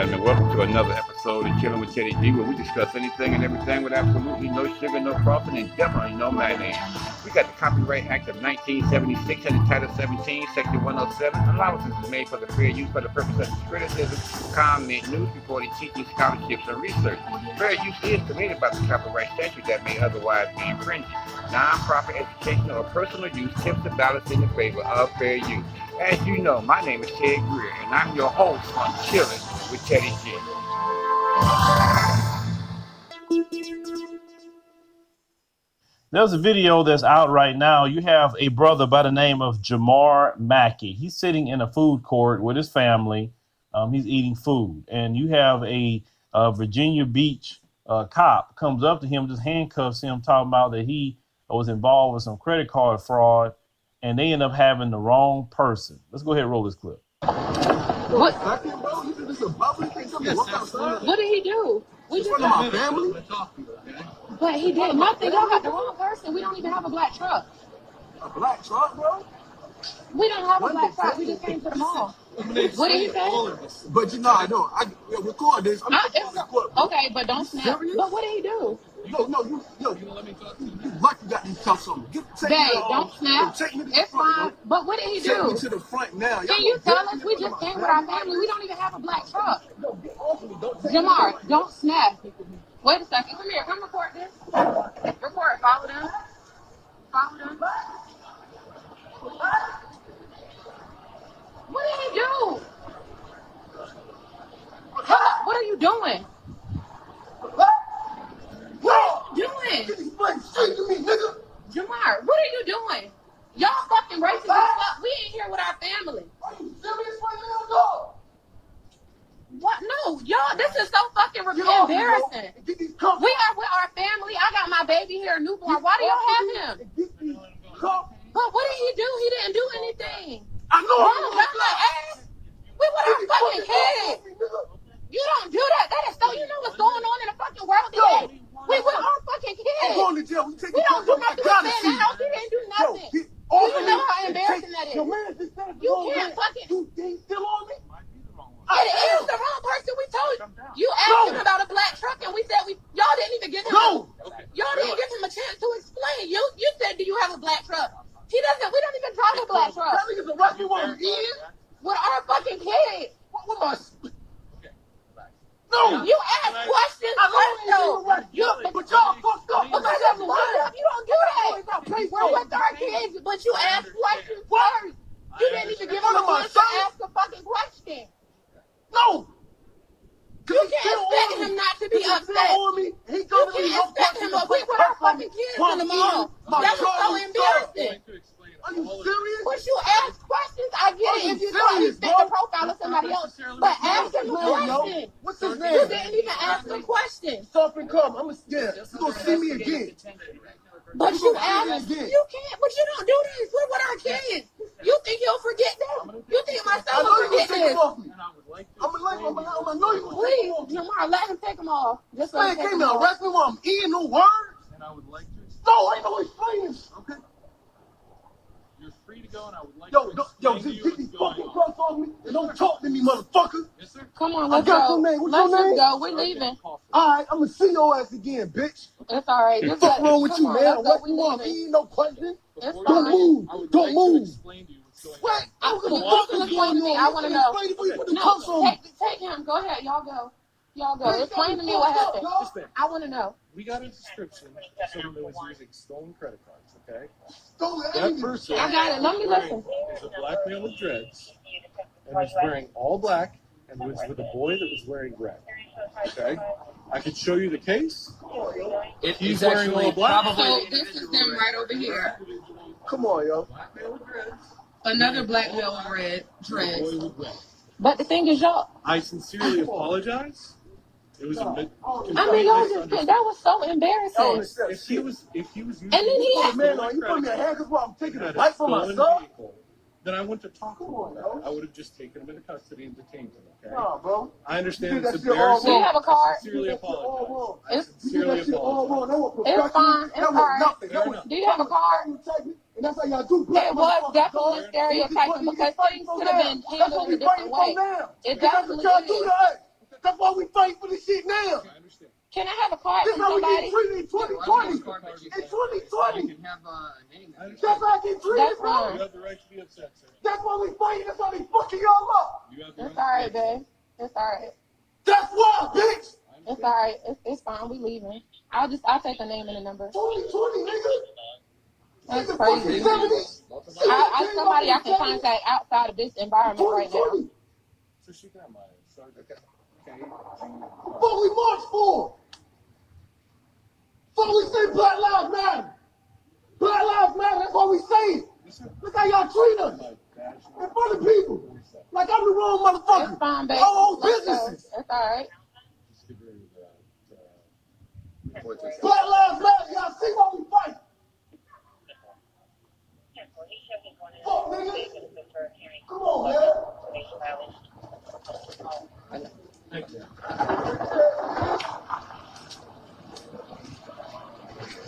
gentlemen, welcome to another episode of Chilling with Teddy G, where we discuss anything and everything with absolutely no sugar, no frosting, and definitely no mayonnaise. We got the Copyright Act of 1976 and the Title 17, Section 107. Allowances is made for the fair use for the purpose of criticism, comment, news reporting, teaching, scholarships, and research. Fair use is permitted by the copyright statute that may otherwise be infringed. Non-profit educational or personal use tips the balance in the favor of fair use. As you know, my name is Ted Greer, and I'm your host on Chilling with Teddy G. There's a video that's out right now. You have a brother by the name of Jamar Mackey. He's sitting in a food court with his family. Um, he's eating food, and you have a, a Virginia Beach uh, cop comes up to him, just handcuffs him, talking about that he was involved with some credit card fraud, and they end up having the wrong person. Let's go ahead and roll this clip. What? Second, bro, you think this is a public thing? Something walk outside? What did he do? We In just front of my family? but he did nothing. Y'all got the wrong person. We don't even have a black truck. A black truck, bro? We don't have a What black the truck. We just came to the mall. What did he say? But you know, I know. I yeah, record this. I'm I, recording it's, this clip. bro. okay, but don't snap. serious? But what did he do? Yo, no, you, yo, you let me talk to you. You lucky got these cuffs on. Get, take me don't snap. yo, Take me to the It's front, fine. bro. But what did he Take me do? to the front now. Y'all Can you tell us we just came with our family? We don't even have a black truck. Yo, get off me. Don't Jamar, me. don't snap. Wait a second. Come here. Come record this. Record. Follow them. Follow them. What What did he do? Huh? What are you doing? What are you doing? Straight to me, nigga. Jamar, what are you doing? Y'all fucking racist as fuck. We ain't here with our family. Are you serious right now, dog? What? No, y'all, this is so fucking Get off me, bro. embarrassing. And Get these cuffs We are with our family. I got my baby here, newborn. Why do y'all have him? And Get these cuffs. But what did he do? He didn't do anything. I know. Wrong, got my ass. We with our fucking kids. You don't do that. That is so. You know what's going on in the fucking world today. We with all fucking I'm kids. going to jail. We take We the don't do cuffs off. I nothing gotta see that you. house. He didn't do Yo, nothing. get You know how embarrassing take- that is. Yo, man, this thing You on can't me. fucking- You, they still on me? It is the wrong person. We told you. You asked him about a black truck, and we said we y'all didn't even give him. No. Y'all didn't give him a chance to explain. You you said, do you have a black truck? He doesn't. We don't even drive a black truck. That nigga's arrest me while I'm? With our fucking kids. What, what am I? No. You ask questions I first, know you but y'all fucked up. but that's what you don't do that. We're with our kids, but you ask questions first. You didn't even give him a chance to ask a fucking question. No. You can't expect him not to be upset. me. He You goes to me. can't expect him to be with our fucking kids in the mall. That was so embarrassing. Are you serious? But you ask questions, I get it. If you're trying to fit the profile of somebody else, but ask him a Man, yo. question. What's his You didn't even ask a question. Stop and come. I'm a yeah. You gonna see me again? But You you ask, again? you can't, but you don't do this. We're with our kids. You think he'll forget that? You think my son will forget this? him off me. I'm gonna like. I'm gonna. I'm gonna know you gonna take Please, him off me. Jamar, let him take them off. Just Man let him take came them to arrest me while I'm eating. No words. And I would like to. No, ain't no explaining. Okay. You're free to go, and I would like Yo, to yo, explain yo, to just you get these what's going fucking on. cuffs off me and don't talk to me, motherfucker. Yes, sir. Come on, I let's got go. your name. What's let's your just name? go. We're leaving. All right, I'm gonna see your ass again, bitch. It's all right. Just What's let- wrong with you, on, man? let's go. Arrest We me while I'm leaving. eating. No question. It's Don't fine. move. Don't like move. to explain to you What? I'm gonna can fuck explain this to one me. I wanna know. Explain before you put the No, cuffs on me. take, take him. Go ahead. Y'all go. Y'all go. Explain to don't me what happened. dog. I want to know. We got a description of someone that was using stolen credit cards, okay? Don't That me- person I got it. Let me is listen. is a black male with dreads and was wearing all black and was with a boy that was wearing red. Okay? I could show you the case. It He's is wearing actually all black. probably So the this is individual them red. right over here. Come on, yo. Black male with dreads. Another black male with red a dreads. boy with red. But the thing is, y'all. I sincerely apologize. It was a bit. Oh, I mean, y'all just that was so embarrassing. Oh, this that If he shit. was, if he was using And then he Oh, had- man, are you putting me a handcuff while I'm taking a had a bite from stolen myself? vehicle, then I went to talk talked Come about on, that. I would have just taken him into custody and detained him. Okay. Nah, bro. I understand it's that shit all embarrassing. Do you have a card? I sincerely You did that shit all apologize. wrong. I It's- You did sincerely that shit all wrong. apologize. It's professional. fine. It's That alright. nothing. Fair That was enough. Do you have a card? And that's how y'all do black It was definitely dog. stereotyping because fighting things could have been handled we a different way. It And that's what definitely y'all is. To us. That's why we fight for this shit now. I understand. Can I have a card This from how we somebody? get treated in 2020. In 2020. You can have uh, a name. I That's understand. how I get treated, That's bro. You have the right to be upset, sir. That's why we fighting. That's why they fucking y'all up. You have the It's right. alright, babe. It's alright. That's why, bitch. It's alright. It's, it's fine. We leaving. I'll just I'll take the name and the number. 2020, nigga. That's Nigga, fucking crazy. 70s. I, I somebody I can contact outside of this environment right now. 2020. So she got my sorry. Okay. Okay. What we march for? What we say Black Lives Matter. Black Lives Matter, that's what we say. Look how y'all treat us in front of people. Like I'm the wrong motherfucker. fine, babe. I own businesses. It's alright. Just give her the. the Report this. Black Lives Matter, y'all see why we fight. Fuck, nigga. Come on, man.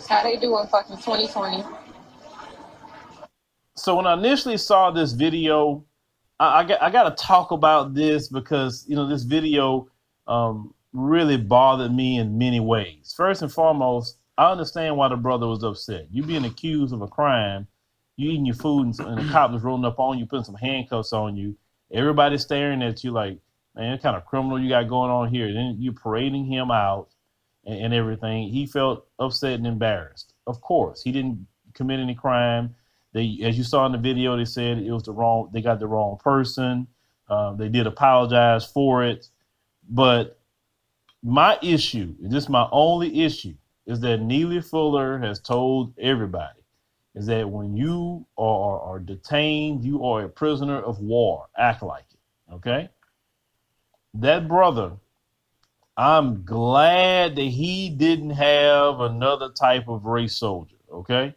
How they doing fucking 2020? so when I initially saw this video, I, I got I got to talk about this because you know this video um, really bothered me in many ways. First and foremost, I understand why the brother was upset. You being accused of a crime, you eating your food and, and the cop was rolling up on you, putting some handcuffs on you. Everybody's staring at you like, man, kind of criminal you got going on here? Then you're parading him out and, and everything. He felt upset and embarrassed. Of course, he didn't commit any crime. They, as you saw in the video, they said it was the wrong. They got the wrong person. Uh, they did apologize for it, but my issue, is my only issue, is that Neely Fuller has told everybody is that when you are, are detained, you are a prisoner of war. Act like it. Okay. That brother, I'm glad that he didn't have another type of race soldier. Okay.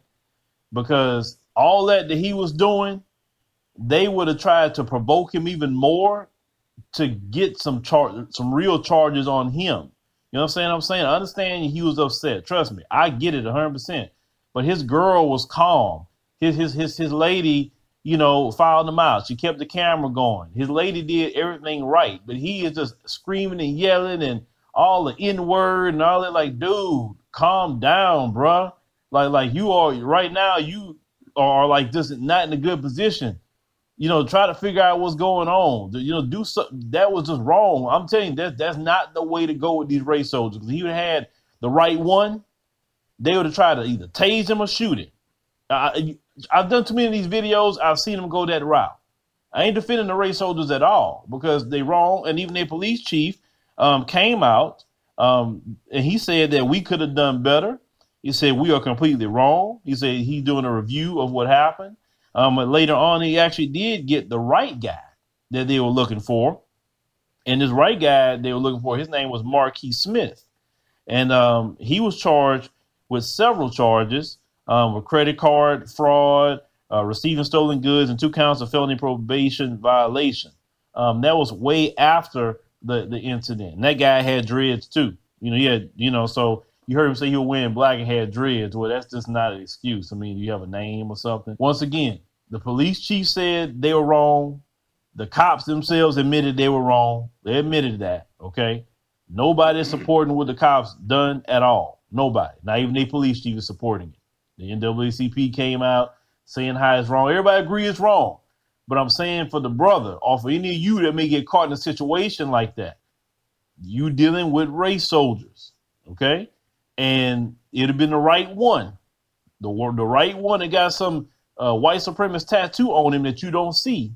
Because all that that he was doing, they would have tried to provoke him even more to get some char- some real charges on him. You know what I'm saying? I'm saying I understand he was upset. Trust me, I get it 100. percent But his girl was calm. His his his his lady, you know, filed him out. She kept the camera going. His lady did everything right, but he is just screaming and yelling and all the N word and all that. Like, dude, calm down, bruh. Like like you are right now. You are like just not in a good position you know, try to figure out what's going on. You know, do something that was just wrong. I'm telling you, that that's not the way to go with these race soldiers. If he would have had the right one, they would have tried to either tase him or shoot him. I, I've done too many of these videos. I've seen them go that route. I ain't defending the race soldiers at all because they wrong. And even their police chief um, came out um, and he said that we could have done better. He said we are completely wrong. He said he's doing a review of what happened. Um, but later on, he actually did get the right guy that they were looking for. And this right guy they were looking for, his name was Marquis Smith. And um, he was charged with several charges um, with credit card fraud, uh, receiving stolen goods, and two counts of felony probation violation. Um, that was way after the, the incident. And that guy had dreads too. You know, he had, you know, so you heard him say he was wearing black and had dreads. Well, that's just not an excuse. I mean, you have a name or something. Once again, the police chief said they were wrong. The cops themselves admitted they were wrong. They admitted that. Okay. Nobody is supporting what the cops done at all. Nobody. Not even the police chief is supporting it. The NAACP came out saying how it's wrong. Everybody agree it's wrong. But I'm saying for the brother, or for any of you that may get caught in a situation like that, you dealing with race soldiers. Okay. And it'd have been the right one. The, the right one that got some uh, white supremacist tattoo on him that you don't see,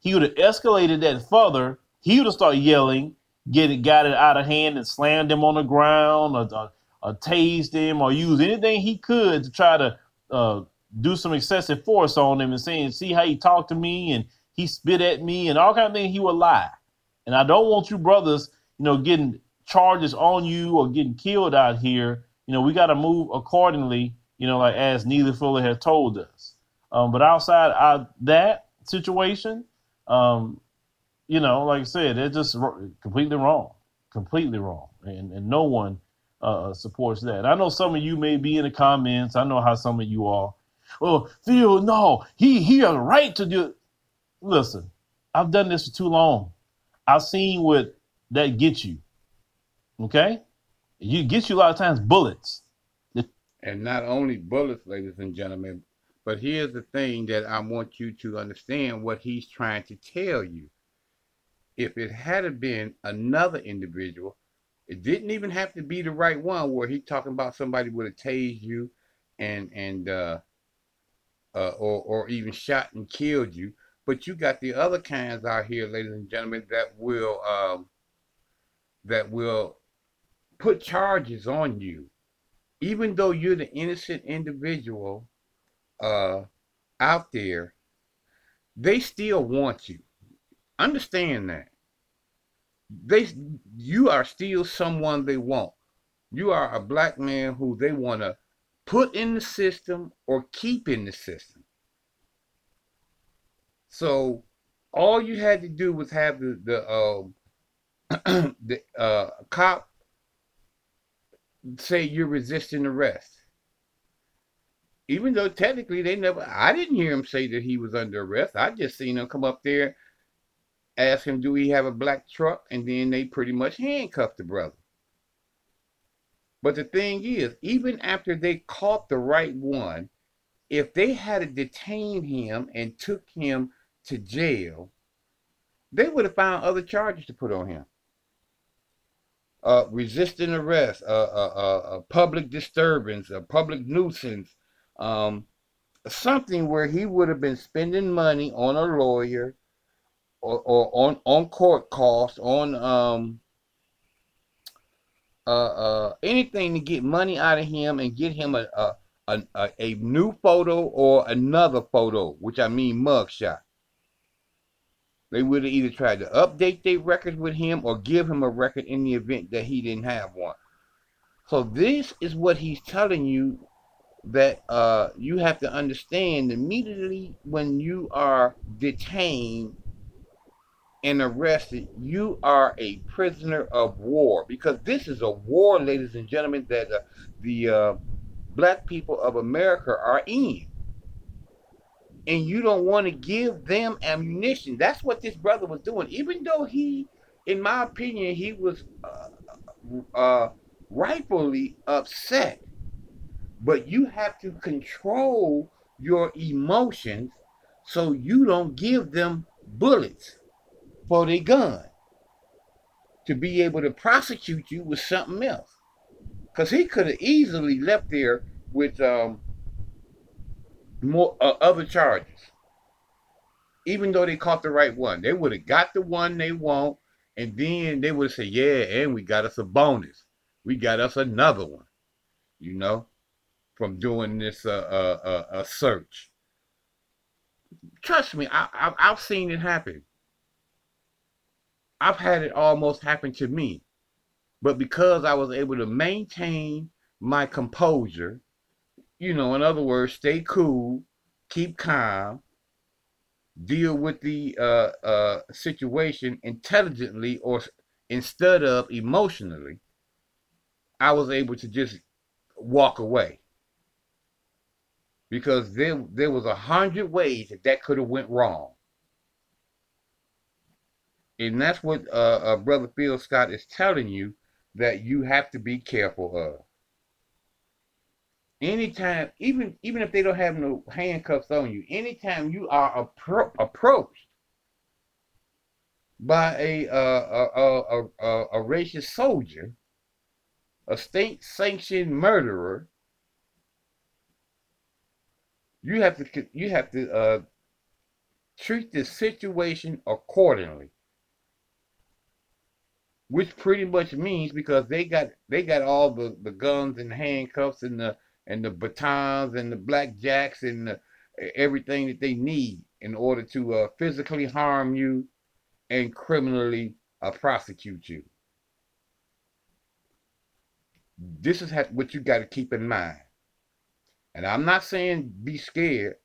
he would have escalated that further. He would have started yelling, get it, got it out of hand, and slammed him on the ground, or, or, or tased him, or used anything he could to try to uh, do some excessive force on him, and saying, "See how he talked to me, and he spit at me, and all kind of things." He would lie, and I don't want you brothers, you know, getting charges on you or getting killed out here. You know, we got to move accordingly. You know, like as Neely Fuller had told us. Um, but outside of that situation, um, you know, like I said, it's just completely wrong, completely wrong, and and no one uh, supports that. I know some of you may be in the comments. I know how some of you are. Oh, Phil, no, he he has a right to do. Listen, I've done this for too long. I've seen what that gets you. Okay? You get you a lot of times bullets. And not only bullets, ladies and gentlemen, but here's the thing that I want you to understand what he's trying to tell you. If it had been another individual, it didn't even have to be the right one where he talking about somebody would have tased you and and uh, uh, or or even shot and killed you. But you got the other kinds out here, ladies and gentlemen, that will um, that will put charges on you, even though you're the innocent individual uh, out there. They still want you. Understand that they you are still someone they want. You are a black man who they want to put in the system or keep in the system. So all you had to do was have the the um, the uh, cop say you're resisting arrest. Even though technically they never, I didn't hear him say that he was under arrest. I just seen him come up there ask him, do he have a black truck? And then they pretty much handcuffed the brother. But the thing is, even after they caught the right one, if they had detained him and took him to jail, they would have found other charges to put on him. Uh, resisting arrest, uh, uh, uh, uh public disturbance, a public nuisance, um, something where he would have been spending money on a lawyer, or, or on on court costs, on um uh, uh anything to get money out of him and get him a a, a, a new photo or another photo, which I mean mugshot. They would have either tried to update their records with him or give him a record in the event that he didn't have one. So this is what he's telling you that uh, you have to understand immediately when you are detained and arrested, you are a prisoner of war because this is a war, ladies and gentlemen, that uh, the uh, black people of America are in. And you don't want to give them ammunition. That's what this brother was doing. Even though he, in my opinion, he was uh, uh rightfully upset. But you have to control your emotions so you don't give them bullets for their gun to be able to prosecute you with something else. Because he could have easily left there with um, more uh, other charges. Even though they caught the right one, they would have got the one they want, and then they would have said, "Yeah, and we got us a bonus. We got us another one." You know, from doing this uh, uh, uh, search. Trust me, I, I, I've seen it happen. I've had it almost happen to me. But because I was able to maintain my composure, you know, in other words, stay cool, keep calm, deal with the uh, uh, situation intelligently or instead of emotionally, I was able to just walk away. Because there, there was a hundred ways that that could have went wrong and that's what uh, uh, brother Phil Scott is telling you that you have to be careful of. Anytime, even even if they don't have no handcuffs on you, anytime you are appro- approached by a, uh, a, a, a, a racist soldier, a state-sanctioned murderer, you have to you have to uh, treat the situation accordingly which pretty much means because they got they got all the, the guns and handcuffs and the and the batons and the blackjacks and the, everything that they need in order to uh, physically harm you and criminally uh, prosecute you. This is what you got to keep in mind. And I'm not saying be scared.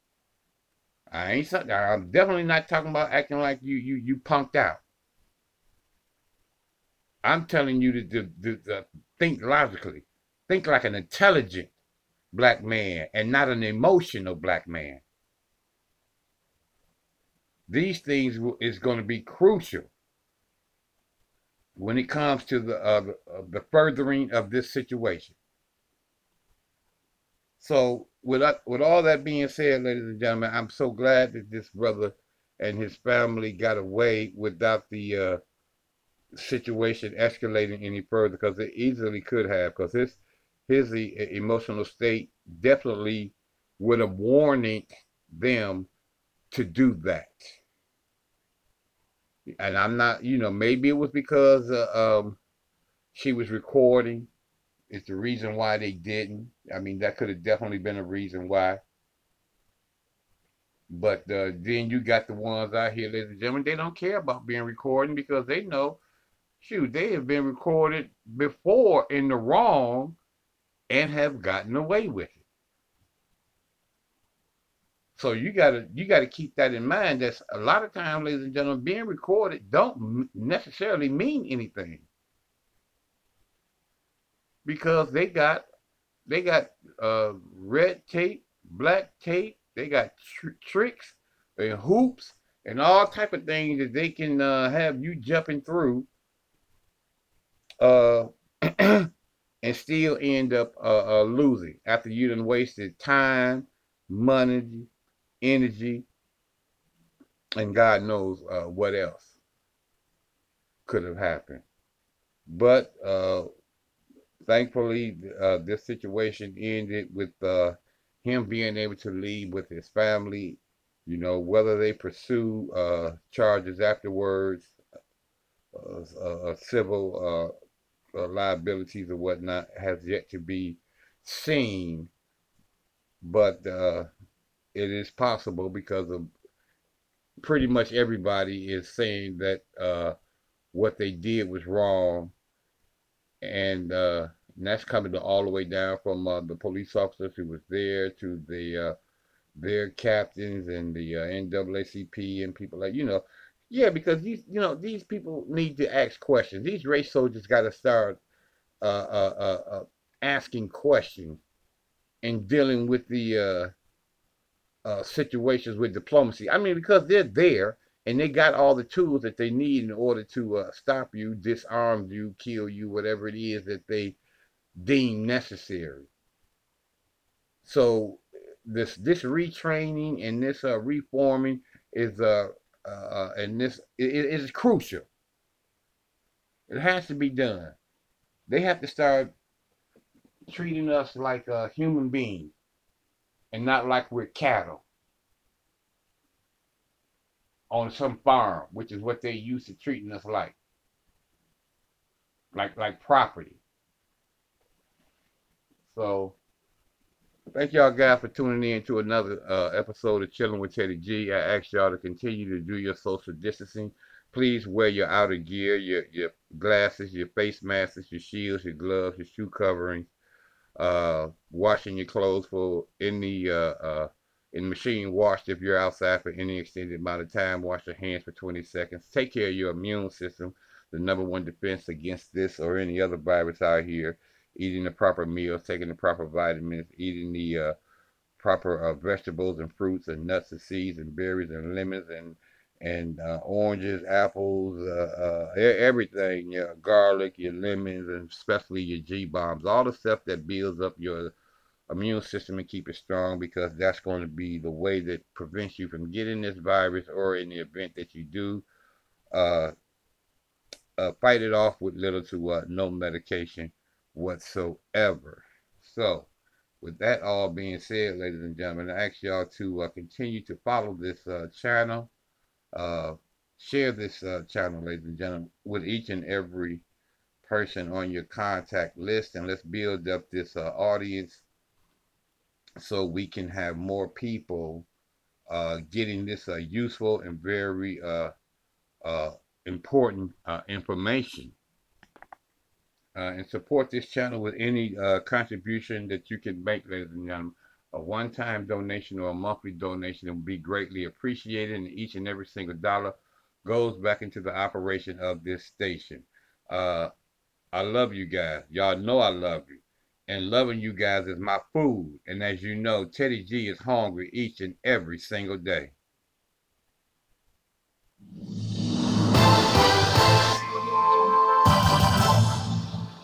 I ain't. I'm definitely not talking about acting like you you you punked out. I'm telling you to, to, to, to think logically, think like an intelligent black man and not an emotional black man. These things is going to be crucial when it comes to the uh, the, uh, furthering of this situation. So with uh, with all that being said, ladies and gentlemen, I'm so glad that this brother and his family got away without the uh, situation escalating any further because it easily could have because his his emotional state definitely would have warned them to do that. And I'm not, you know, maybe it was because uh, um, she was recording. It's the reason why they didn't. I mean, that could have definitely been a reason why. But uh, then you got the ones out here, ladies and gentlemen, they don't care about being recording because they know, shoot, they have been recorded before in the wrong and have gotten away with it. So you gotta you gotta keep that in mind. That a lot of times, ladies and gentlemen, being recorded don't necessarily mean anything because they got they got uh, red tape, black tape, they got tr tricks and hoops and all type of things that they can uh, have you jumping through uh, and still end up uh, uh, losing after you done wasted time, money, energy, and God knows uh, what else could have happened. But uh, thankfully, uh, this situation ended with uh, him being able to leave with his family. You know, whether they pursue uh, charges afterwards, uh, uh, civil liabilities or whatnot, has yet to be seen. But it is possible because of pretty much everybody is saying that what they did was wrong and, uh, and that's coming to all the way down from uh, the police officers who was there to the uh, their captains and the uh, NAACP and people like you know, yeah, because these you know these people need to ask questions. These race soldiers got to start uh, uh, uh, asking questions and dealing with the situations with diplomacy. I mean, because they're there and they got all the tools that they need in order to uh, stop you, disarm you, kill you, whatever it is that they deem necessary. So this this retraining and this uh, reforming is uh, uh and this it, it is crucial. It has to be done. They have to start treating us like a human being and not like we're cattle on some farm, which is what they used to treating us like. Like like property. So thank y'all guys for tuning in to another uh, episode of Chilling with Teddy G. I ask y'all to continue to do your social distancing. Please wear your outer gear, your your glasses, your face masks, your shields, your gloves, your shoe coverings. Uh, washing your clothes for any uh, uh, in machine washed if you're outside for any extended amount of time. Wash your hands for 20 seconds. Take care of your immune system, the number one defense against this or any other virus out here. Eating the proper meals, taking the proper vitamins, eating the uh, proper uh, vegetables and fruits and nuts and seeds and berries and lemons and and uh, oranges, apples, uh, uh, everything, your garlic, your lemons, and especially your G bombs, all the stuff that builds up your immune system and keep it strong because that's going to be the way that prevents you from getting this virus or in the event that you do uh, uh, fight it off with little to uh, no medication whatsoever. So, with that all being said, ladies and gentlemen, I ask y'all to uh, continue to follow this uh, channel. Uh, share this channel, ladies and gentlemen, with each and every person on your contact list and let's build up this uh, audience so we can have more people uh, getting this uh, useful and very uh, uh important uh, information uh, and support this channel with any uh, contribution that you can make, ladies and gentlemen. A one-time donation or a monthly donation will be greatly appreciated, and each and every single dollar goes back into the operation of this station. Uh, I love you guys. Y'all know I love you. And loving you guys is my food. And as you know, Teddy G is hungry each and every single day.